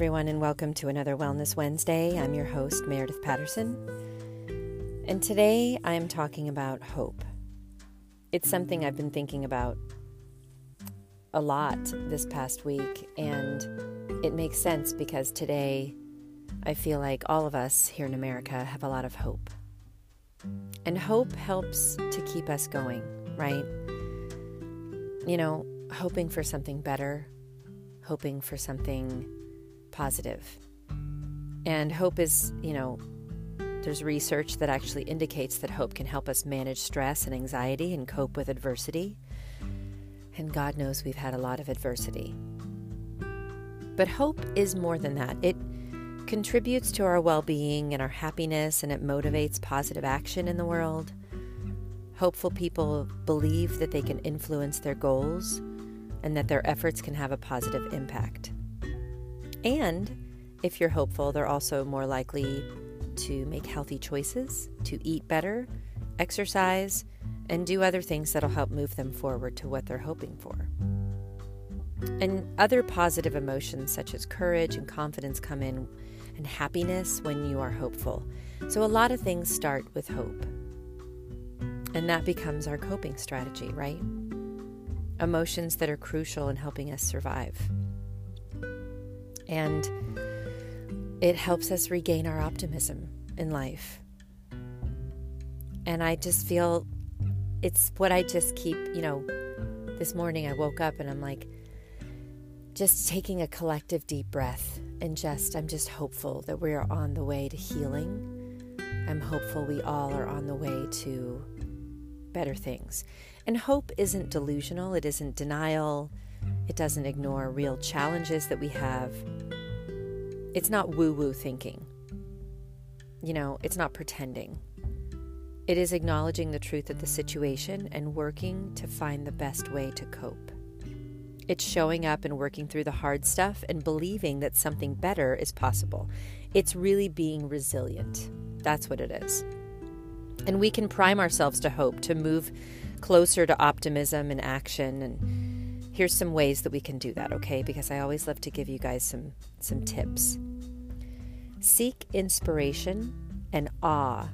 everyone, and welcome to another Wellness Wednesday. I'm your host, Meredith Patterson. And today I am talking about hope. It's something I've been thinking about a lot this past week, and it makes sense because today I feel like all of us here in America have a lot of hope. And hope helps to keep us going, right? You know, hoping for something better, hoping for something positive. And hope is, you know, there's research that actually indicates that hope can help us manage stress and anxiety and cope with adversity. And God knows we've had a lot of adversity. But hope is more than that. It contributes to our well being and our happiness, and it motivates positive action in the world. Hopeful people believe that they can influence their goals and that their efforts can have a positive impact. And if you're hopeful, they're also more likely to make healthy choices, to eat better, exercise, and do other things that'll help move them forward to what they're hoping for. And other positive emotions such as courage and confidence come in, and happiness when you are hopeful. So, a lot of things start with hope. And that becomes our coping strategy, right? Emotions that are crucial in helping us survive. And it helps us regain our optimism in life. And I just feel it's what I just keep, you know, this morning I woke up and I'm like, just taking a collective deep breath and just, I'm just hopeful that we are on the way to healing. I'm hopeful we all are on the way to better things. And hope isn't delusional, it isn't denial, it doesn't ignore real challenges that we have. It's not woo woo thinking. You know, it's not pretending. It is acknowledging the truth of the situation and working to find the best way to cope. It's showing up and working through the hard stuff and believing that something better is possible. It's really being resilient. That's what it is. And we can prime ourselves to hope, to move closer to optimism and action and here's some ways that we can do that, okay? Because I always love to give you guys some some tips. Seek inspiration and awe.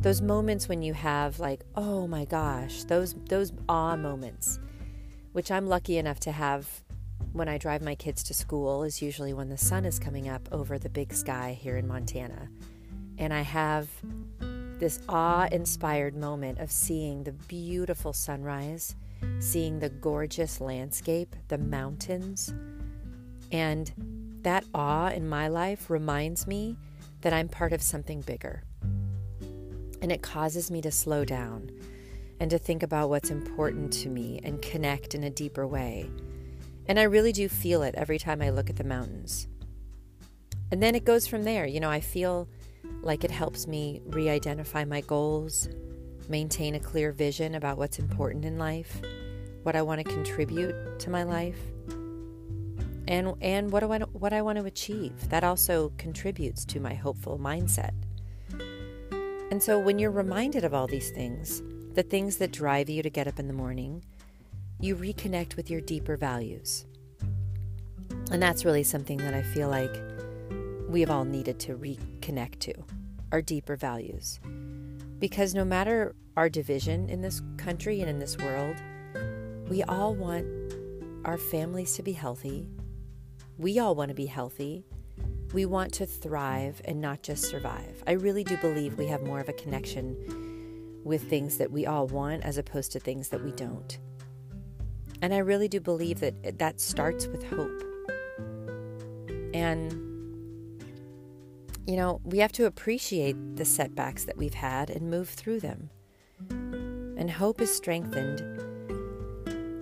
Those moments when you have like, "Oh my gosh," those those awe moments, which I'm lucky enough to have when I drive my kids to school is usually when the sun is coming up over the big sky here in Montana. And I have this awe inspired moment of seeing the beautiful sunrise seeing the gorgeous landscape, the mountains. And that awe in my life reminds me that I'm part of something bigger. And it causes me to slow down and to think about what's important to me and connect in a deeper way. And I really do feel it every time I look at the mountains. And then it goes from there. You know, I feel like it helps me re identify my goals, maintain a clear vision about what's important in life, what I want to contribute to my life, and and what do I what I want to achieve. That also contributes to my hopeful mindset. And so when you're reminded of all these things, the things that drive you to get up in the morning, you reconnect with your deeper values. And that's really something that I feel like we have all needed to reconnect to our deeper values. Because no matter our division in this country and in this world, we all want our families to be healthy. We all want to be healthy. We want to thrive and not just survive. I really do believe we have more of a connection with things that we all want as opposed to things that we don't. And I really do believe that that starts with hope. And you know, we have to appreciate the setbacks that we've had and move through them. And hope is strengthened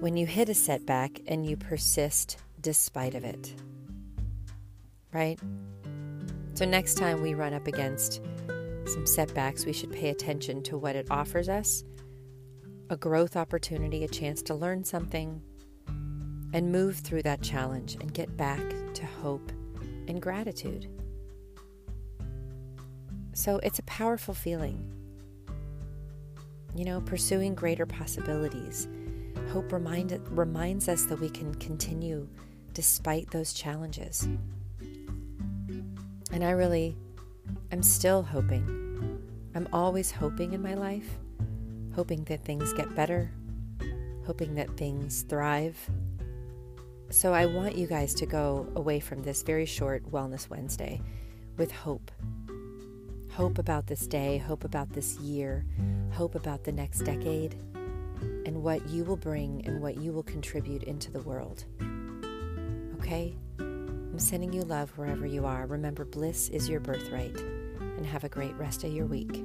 when you hit a setback and you persist despite of it. Right? So next time we run up against some setbacks, we should pay attention to what it offers us a growth opportunity, a chance to learn something, and move through that challenge and get back to hope and gratitude. So it's a powerful feeling. You know, pursuing greater possibilities. Hope remind, reminds us that we can continue despite those challenges. And I really, I'm still hoping. I'm always hoping in my life, hoping that things get better, hoping that things thrive. So I want you guys to go away from this very short Wellness Wednesday with hope. Hope about this day, hope about this year, hope about the next decade, and what you will bring and what you will contribute into the world. Okay? I'm sending you love wherever you are. Remember, bliss is your birthright, and have a great rest of your week.